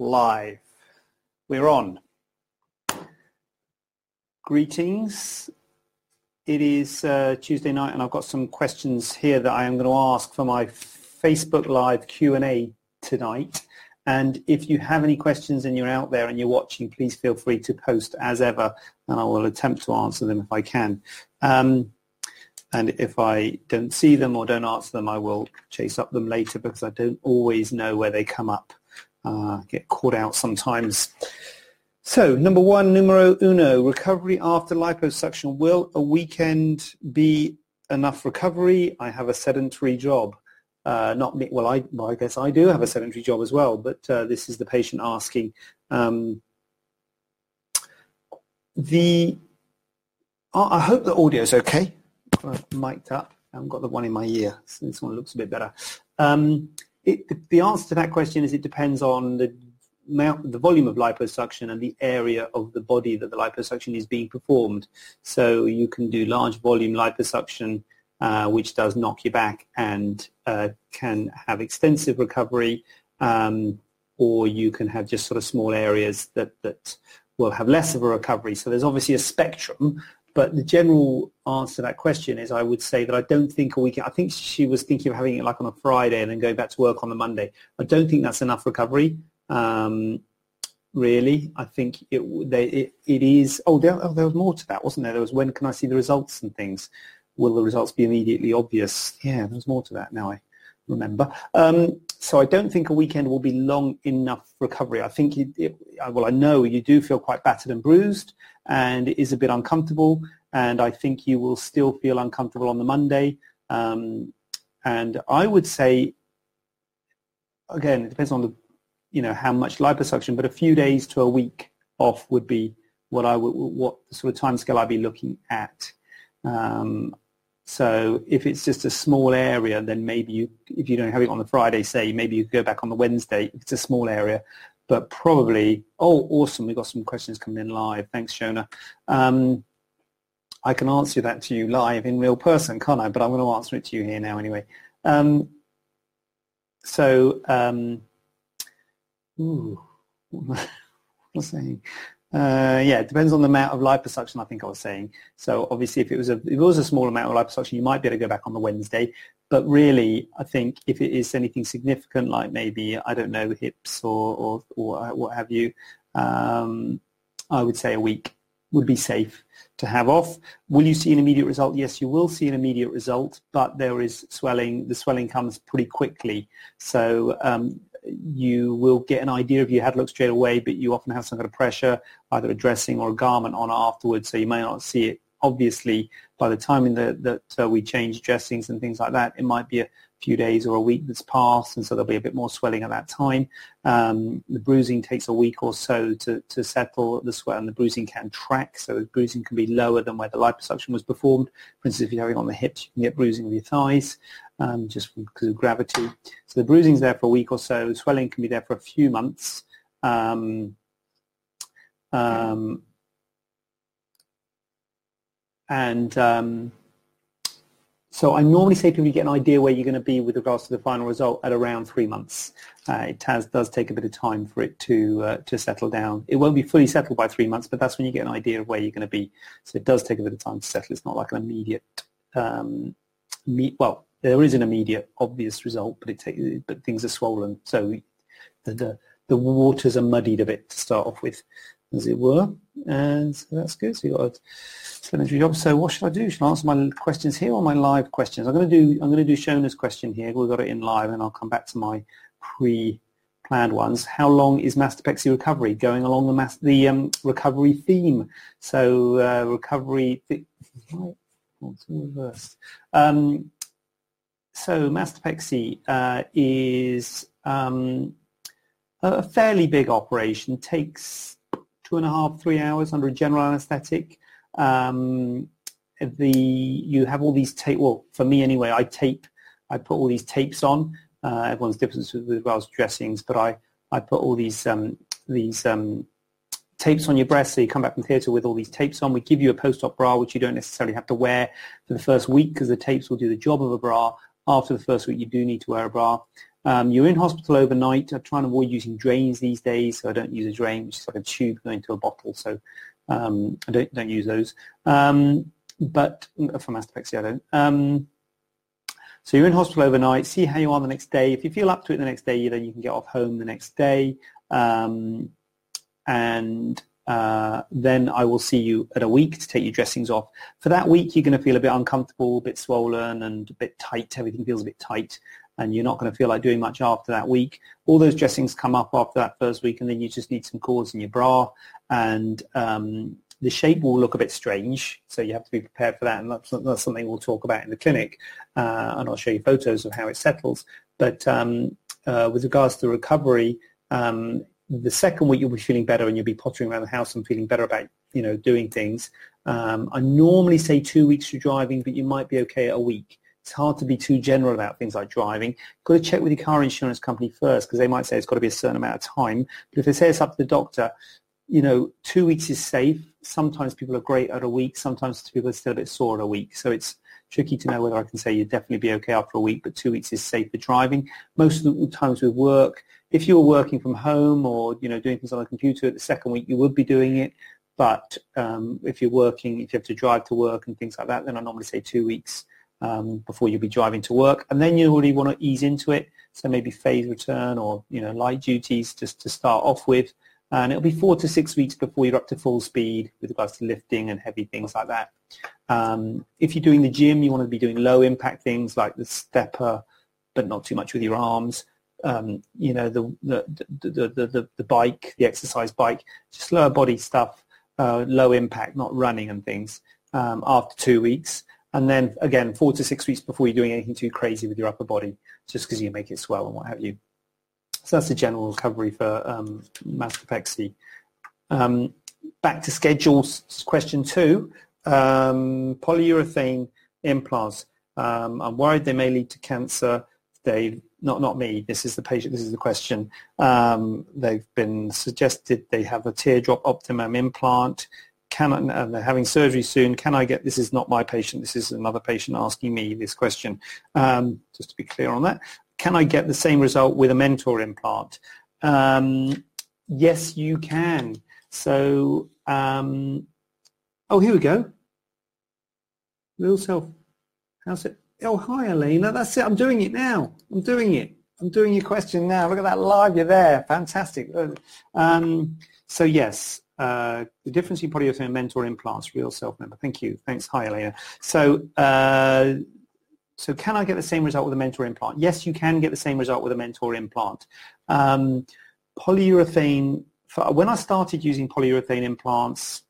live. We're on. Greetings. It is uh, Tuesday night, and I've got some questions here that I am going to ask for my Facebook Live Q&A tonight. And if you have any questions and you're out there and you're watching, please feel free to post as ever, and I will attempt to answer them if I can. Um, and if I don't see them or don't answer them, I will chase up them later because I don't always know where they come up. Uh, get caught out sometimes. So, number one, numero uno, recovery after liposuction. Will a weekend be enough recovery? I have a sedentary job. Uh, not me. Well, I, well, I guess I do have a sedentary job as well, but uh, this is the patient asking. Um, the I hope the audio is okay mic'd up. I haven't got the one in my ear, so this one looks a bit better. Um, it, the answer to that question is it depends on the the volume of liposuction and the area of the body that the liposuction is being performed. So you can do large volume liposuction, uh, which does knock you back and uh, can have extensive recovery, um, or you can have just sort of small areas that, that will have less of a recovery. So there's obviously a spectrum, but the general answer to that question is I would say that I don't think a weekend, I think she was thinking of having it like on a Friday and then going back to work on the Monday. I don't think that's enough recovery. Um, really, I think it, they, it, it is, oh there, oh, there was more to that, wasn't there? There was when can I see the results and things? Will the results be immediately obvious? Yeah, there's more to that now I remember. Um, so I don't think a weekend will be long enough recovery. I think, it, it, well, I know you do feel quite battered and bruised and it is a bit uncomfortable. And I think you will still feel uncomfortable on the Monday. Um, and I would say, again, it depends on the, you know, how much liposuction, but a few days to a week off would be what I would, what sort of time scale I'd be looking at. Um, so if it's just a small area, then maybe you, if you don't have it on the Friday, say, maybe you go back on the Wednesday. It's a small area, but probably, oh, awesome. We've got some questions coming in live. Thanks, Shona. Um, I can answer that to you live in real person, can't I? But I'm going to answer it to you here now anyway. Um, so, um, ooh, what was I saying? Uh, yeah, it depends on the amount of liposuction. I think I was saying. So obviously, if it was a if it was a small amount of liposuction, you might be able to go back on the Wednesday. But really, I think if it is anything significant, like maybe I don't know hips or or, or what have you, um, I would say a week would be safe to have off. Will you see an immediate result? Yes, you will see an immediate result, but there is swelling. The swelling comes pretty quickly. So um, you will get an idea of your head look straight away, but you often have some kind of pressure, either a dressing or a garment on afterwards, so you may not see it. Obviously, by the time the, that uh, we change dressings and things like that, it might be a few days or a week that's passed, and so there'll be a bit more swelling at that time. Um, the bruising takes a week or so to, to settle the sweat, and the bruising can track, so the bruising can be lower than where the liposuction was performed. For instance, if you're having on the hips, you can get bruising of your thighs um, just because of gravity. So the bruising's there for a week or so. The Swelling can be there for a few months. Um, um, and um, so I normally say people get an idea where you're going to be with regards to the final result at around three months. Uh, it has, does take a bit of time for it to uh, to settle down. It won't be fully settled by three months, but that's when you get an idea of where you're going to be. So it does take a bit of time to settle. It's not like an immediate, um, me- well, there is an immediate obvious result, but it takes, but things are swollen, so the, the the waters are muddied a bit to start off with, as it were, and so that's good. So you got a sedentary job. So what should I do? Should I answer my questions here or my live questions? I'm going to do I'm going to do Shona's question here. We've got it in live, and I'll come back to my pre-planned ones. How long is mastopexy recovery? Going along the mas- the um, recovery theme. So uh, recovery. Th-. Oh, it's reversed. Um, so mastopexy uh, is um, a fairly big operation takes two and a half, three hours under a general anaesthetic. Um, the you have all these tape. Well, for me anyway, I tape. I put all these tapes on. Uh, everyone's different with regards to dressings, but I I put all these um, these um, tapes on your breast. So you come back from theatre with all these tapes on. We give you a post-op bra, which you don't necessarily have to wear for the first week because the tapes will do the job of a bra. After the first week, you do need to wear a bra. Um, you're in hospital overnight. I try and avoid using drains these days, so I don't use a drain, which is like a tube going to a bottle. So um, I don't don't use those. Um, but for mastopexy, I don't. Um, so you're in hospital overnight. See how you are the next day. If you feel up to it the next day, then you can get off home the next day. Um, and uh, then I will see you at a week to take your dressings off. For that week, you're going to feel a bit uncomfortable, a bit swollen, and a bit tight. Everything feels a bit tight, and you're not going to feel like doing much after that week. All those dressings come up after that first week, and then you just need some cords in your bra, and um, the shape will look a bit strange, so you have to be prepared for that, and that's, that's something we'll talk about in the clinic, uh, and I'll show you photos of how it settles. But um, uh, with regards to recovery, um, the second week you'll be feeling better and you'll be pottering around the house and feeling better about you know doing things. Um, I normally say two weeks for driving, but you might be okay at a week. It's hard to be too general about things like driving. Got to check with your car insurance company first because they might say it's got to be a certain amount of time. But if they say it's up to the doctor, you know, two weeks is safe. Sometimes people are great at a week. Sometimes people are still a bit sore at a week. So it's tricky to know whether I can say you'd definitely be okay after a week, but two weeks is safe for driving. Most of the times with work, if you were working from home or you know doing things on a computer, at the second week you would be doing it. But um, if you're working, if you have to drive to work and things like that, then I normally say two weeks um, before you'll be driving to work, and then you already want to ease into it. So maybe phase return or you know light duties just to start off with, and it'll be four to six weeks before you're up to full speed with regards to lifting and heavy things like that. Um, if you're doing the gym, you want to be doing low impact things like the stepper, but not too much with your arms um, you know, the, the, the, the, the, bike, the exercise bike, just lower body stuff, uh, low impact, not running and things um, after two weeks. And then again, four to six weeks before you're doing anything too crazy with your upper body, just because you make it swell and what have you. So that's the general recovery for um, mastopexy. Um, back to schedule question two, um, polyurethane implants. Um, I'm worried they may lead to cancer. They not not me. This is the patient. This is the question. Um, they've been suggested they have a teardrop optimum implant. Can I, and they're having surgery soon. Can I get? This is not my patient. This is another patient asking me this question. Um, just to be clear on that, can I get the same result with a mentor implant? Um, yes, you can. So, um, oh, here we go. Little self. How's it? Oh, hi, Elena. That's it. I'm doing it now. I'm doing it. I'm doing your question now. Look at that live. You're there. Fantastic. Um, so yes, uh, the difference in polyurethane and mentor implants, real self-member. Thank you. Thanks. Hi, Elena. So, uh, so can I get the same result with a mentor implant? Yes, you can get the same result with a mentor implant. Um, polyurethane, for, when I started using polyurethane implants,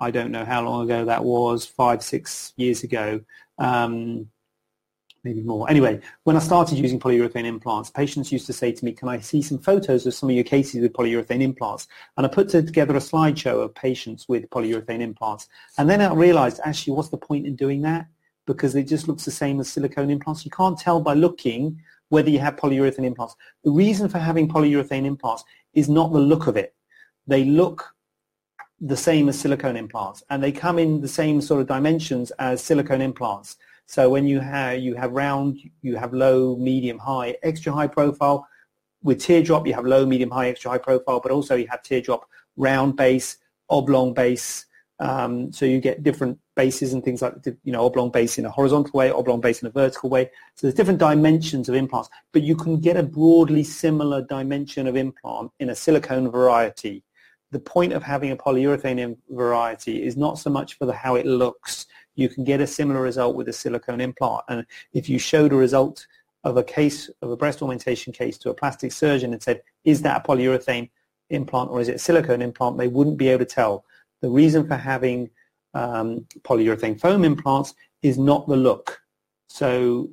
I don't know how long ago that was, five, six years ago, um, maybe more. Anyway, when I started using polyurethane implants, patients used to say to me, can I see some photos of some of your cases with polyurethane implants? And I put together a slideshow of patients with polyurethane implants. And then I realized, actually, what's the point in doing that? Because it just looks the same as silicone implants. You can't tell by looking whether you have polyurethane implants. The reason for having polyurethane implants is not the look of it. They look the same as silicone implants and they come in the same sort of dimensions as silicone implants. So when you have you have round, you have low, medium, high, extra high profile. With teardrop, you have low, medium, high, extra high profile, but also you have teardrop round base, oblong base. Um, so you get different bases and things like you know oblong base in a horizontal way, oblong base in a vertical way. So there's different dimensions of implants, but you can get a broadly similar dimension of implant in a silicone variety. The point of having a polyurethane variety is not so much for the how it looks you can get a similar result with a silicone implant. And if you showed a result of a case of a breast augmentation case to a plastic surgeon and said, is that a polyurethane implant or is it a silicone implant, they wouldn't be able to tell. The reason for having um, polyurethane foam implants is not the look. So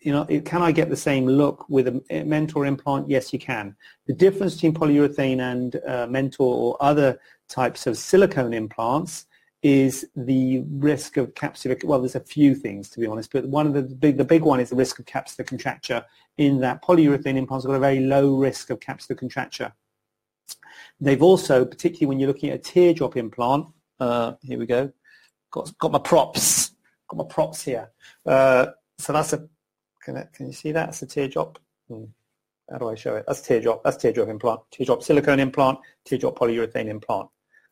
you know, can I get the same look with a mentor implant? Yes, you can. The difference between polyurethane and uh, mentor or other types of silicone implants is the risk of capsular, well, there's a few things to be honest, but one of the big, the big one is the risk of capsular contracture in that polyurethane implants have got a very low risk of capsular contracture. They've also, particularly when you're looking at a teardrop implant, uh, here we go, got, got my props, got my props here. Uh, so that's a, can, I, can you see that? It's a teardrop. Hmm. How do I show it? That's teardrop. That's teardrop implant. Teardrop silicone implant. Teardrop polyurethane implant.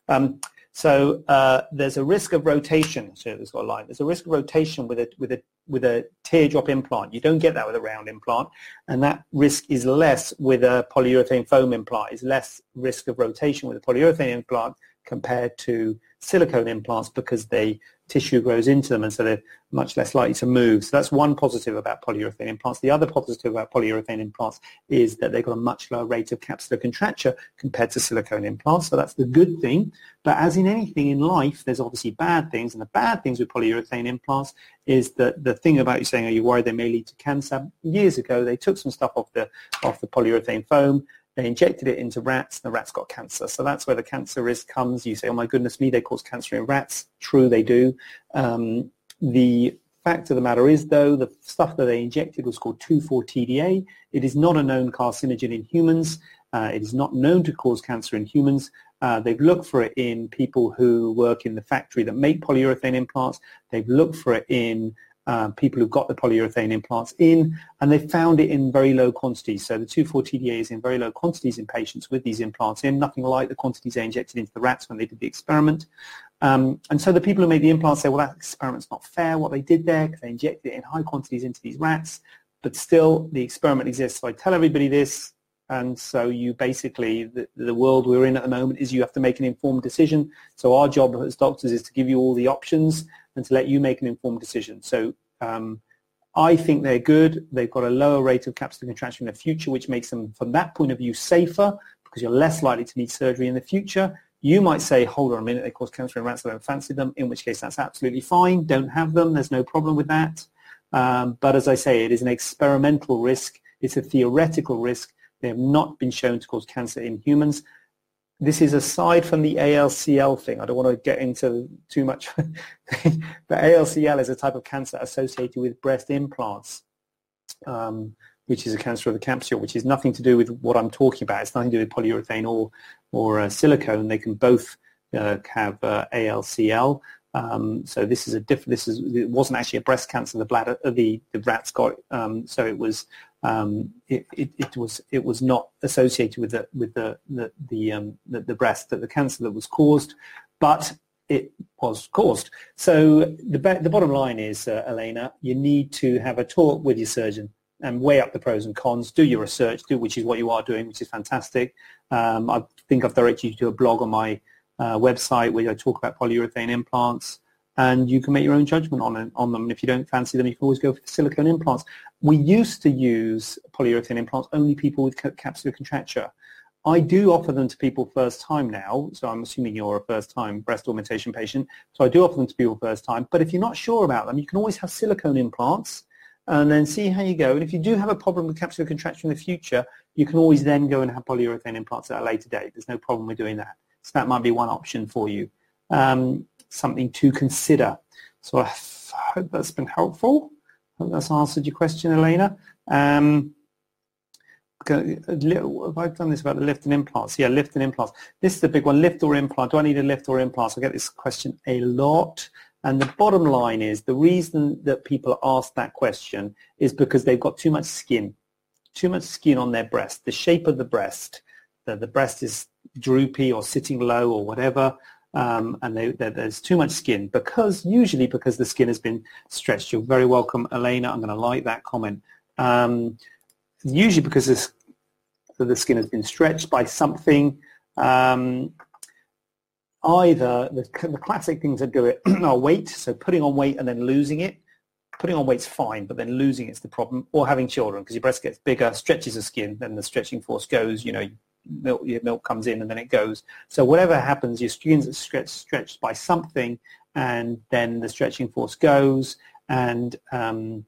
Um, so uh, there's a risk of rotation. So there's got a line. There's a risk of rotation with a with a with a teardrop implant. You don't get that with a round implant, and that risk is less with a polyurethane foam implant. Is less risk of rotation with a polyurethane implant compared to silicone implants because the tissue grows into them and so they're much less likely to move. So that's one positive about polyurethane implants. The other positive about polyurethane implants is that they've got a much lower rate of capsular contracture compared to silicone implants. So that's the good thing. But as in anything in life, there's obviously bad things. And the bad things with polyurethane implants is that the thing about you saying, are you worried they may lead to cancer? Years ago, they took some stuff off the, off the polyurethane foam they injected it into rats, and the rats got cancer. So that's where the cancer risk comes. You say, oh my goodness me, they cause cancer in rats. True, they do. Um, the fact of the matter is, though, the stuff that they injected was called 2,4-TDA. It is not a known carcinogen in humans. Uh, it is not known to cause cancer in humans. Uh, they've looked for it in people who work in the factory that make polyurethane implants. They've looked for it in um, people who've got the polyurethane implants in, and they found it in very low quantities. So the 2,4-TDA is in very low quantities in patients with these implants in, nothing like the quantities they injected into the rats when they did the experiment. Um, and so the people who made the implants say, well, that experiment's not fair, what they did there, because they injected it in high quantities into these rats, but still the experiment exists. So I tell everybody this, and so you basically, the, the world we're in at the moment is you have to make an informed decision. So our job as doctors is to give you all the options and to let you make an informed decision. So um, I think they're good. They've got a lower rate of capsular contraction in the future, which makes them, from that point of view, safer because you're less likely to need surgery in the future. You might say, hold on a minute, they cause cancer in rats, I don't fancy them, in which case that's absolutely fine. Don't have them. There's no problem with that. Um, but as I say, it is an experimental risk. It's a theoretical risk. They have not been shown to cause cancer in humans this is aside from the ALCL thing. I don't want to get into too much. but ALCL is a type of cancer associated with breast implants, um, which is a cancer of the capsule, which is nothing to do with what I'm talking about. It's nothing to do with polyurethane or, or uh, silicone. They can both uh, have uh, ALCL. Um, so this is a different. This is it wasn't actually a breast cancer. The bladder, uh, the the rats got. Um, so it was um, it, it, it, was it was not associated with the with the the the, um, the, the breast that the cancer that was caused, but it was caused. So the the bottom line is, uh, Elena, you need to have a talk with your surgeon and weigh up the pros and cons. Do your research, do which is what you are doing, which is fantastic. Um, I think I've directed you to a blog on my uh, website where I talk about polyurethane implants and you can make your own judgment on, on them. And if you don't fancy them, you can always go for the silicone implants. We used to use polyurethane implants only people with capsular contracture. I do offer them to people first time now, so I'm assuming you're a first time breast augmentation patient, so I do offer them to people first time. But if you're not sure about them, you can always have silicone implants and then see how you go. And if you do have a problem with capsular contracture in the future, you can always then go and have polyurethane implants at a later date. There's no problem with doing that. So that might be one option for you. Um, something to consider. So I hope that's been helpful. I hope that's answered your question, Elena. Um, have I done this about the lift and implants? Yeah, lift and implants. This is the big one, lift or implant. Do I need a lift or implants? I get this question a lot. And the bottom line is the reason that people ask that question is because they've got too much skin, too much skin on their breast. The shape of the breast, the, the breast is droopy or sitting low or whatever um, and they, there's too much skin because usually because the skin has been stretched. You're very welcome, Elena. I'm going to like that comment. Um, usually because this, the skin has been stretched by something. Um, either the, the classic things that do it are weight, so putting on weight and then losing it. Putting on weight's fine, but then losing it's the problem. Or having children because your breast gets bigger, stretches the skin, then the stretching force goes. You know, milk, your milk comes in and then it goes. So whatever happens, your skin's stretched, stretched by something and then the stretching force goes and um,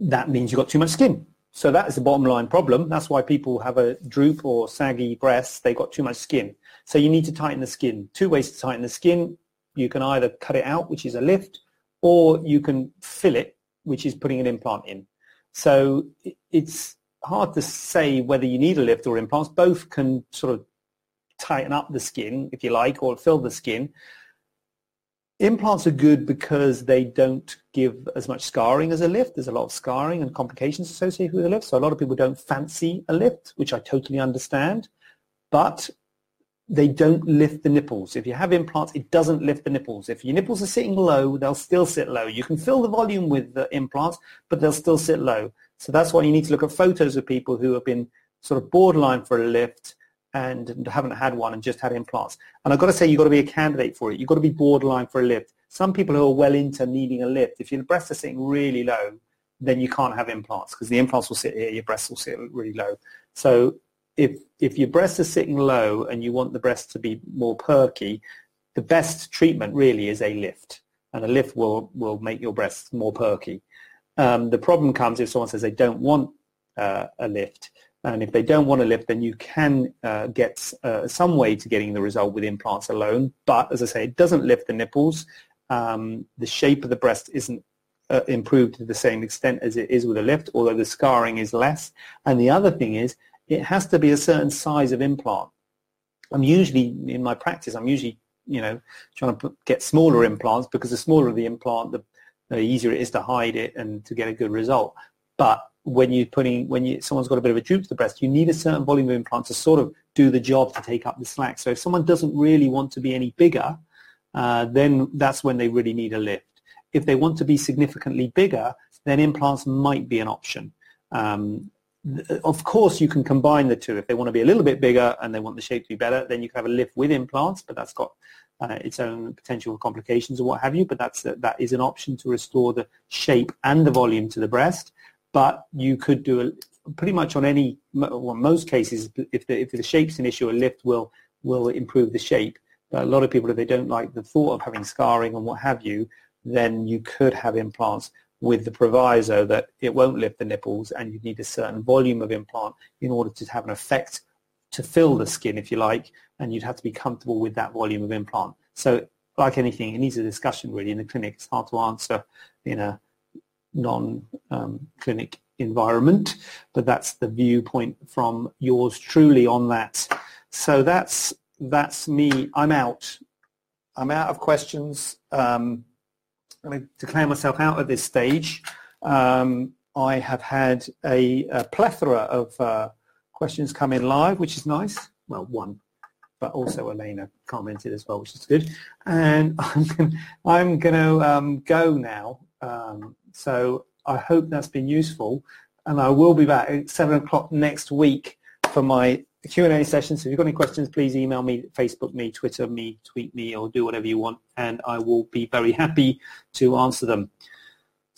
that means you've got too much skin. So that is the bottom line problem. That's why people have a droop or saggy breasts. They've got too much skin. So you need to tighten the skin. Two ways to tighten the skin. You can either cut it out, which is a lift, or you can fill it, which is putting an implant in. So it's hard to say whether you need a lift or implants. Both can sort of tighten up the skin, if you like, or fill the skin. Implants are good because they don't give as much scarring as a lift. There's a lot of scarring and complications associated with a lift. So a lot of people don't fancy a lift, which I totally understand. But they don't lift the nipples. If you have implants, it doesn't lift the nipples. If your nipples are sitting low, they'll still sit low. You can fill the volume with the implants, but they'll still sit low. So that's why you need to look at photos of people who have been sort of borderline for a lift and haven't had one and just had implants. And I've got to say, you've got to be a candidate for it. You've got to be borderline for a lift. Some people who are well into needing a lift, if your breasts are sitting really low, then you can't have implants because the implants will sit here, your breasts will sit really low. So if, if your breasts are sitting low and you want the breasts to be more perky, the best treatment really is a lift. And a lift will, will make your breasts more perky. Um, the problem comes if someone says they don't want uh, a lift and if they don't want a lift, then you can uh, get uh, some way to getting the result with implants alone. But as I say, it doesn't lift the nipples. Um, the shape of the breast isn't uh, improved to the same extent as it is with a lift, although the scarring is less. And the other thing is, it has to be a certain size of implant. I'm usually, in my practice, I'm usually, you know, trying to get smaller implants because the smaller the implant, the, the easier it is to hide it and to get a good result. But when you're putting when you someone's got a bit of a droop to the breast, you need a certain volume of implant to sort of do the job to take up the slack. So if someone doesn't really want to be any bigger, uh, then that's when they really need a lift. If they want to be significantly bigger, then implants might be an option. Um, of course, you can combine the two. If they want to be a little bit bigger and they want the shape to be better, then you can have a lift with implants, but that's got uh, its own potential complications or what have you. But that's that is an option to restore the shape and the volume to the breast but you could do a, pretty much on any, well, most cases, if the, if the shape's an issue, a lift will, will improve the shape. But a lot of people, if they don't like the thought of having scarring and what have you, then you could have implants with the proviso that it won't lift the nipples and you need a certain volume of implant in order to have an effect to fill the skin, if you like, and you'd have to be comfortable with that volume of implant. So like anything, it needs a discussion really in the clinic. It's hard to answer in a non-clinic um, environment, but that's the viewpoint from yours truly on that. So that's that's me. I'm out. I'm out of questions. Um, I'm going to declare myself out at this stage. Um, I have had a, a plethora of uh, questions come in live, which is nice. Well, one, but also Elena commented as well, which is good. And I'm going, I'm to um, go now. Um, so I hope that's been useful. And I will be back at 7 o'clock next week for my Q&A session. So if you've got any questions, please email me, Facebook me, Twitter me, tweet me, or do whatever you want. And I will be very happy to answer them.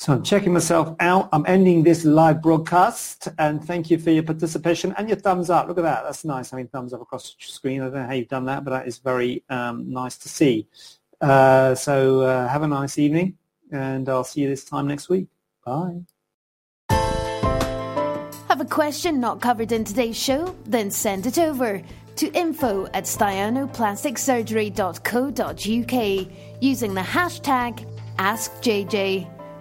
So I'm checking myself out. I'm ending this live broadcast and thank you for your participation and your thumbs up. Look at that. That's nice. I mean, thumbs up across the screen. I don't know how you've done that, but that is very um, nice to see. Uh, so uh, have a nice evening and I'll see you this time next week. Bye. Have a question not covered in today's show? Then send it over to info at staianoplasticsurgery.co.uk using the hashtag AskJJ.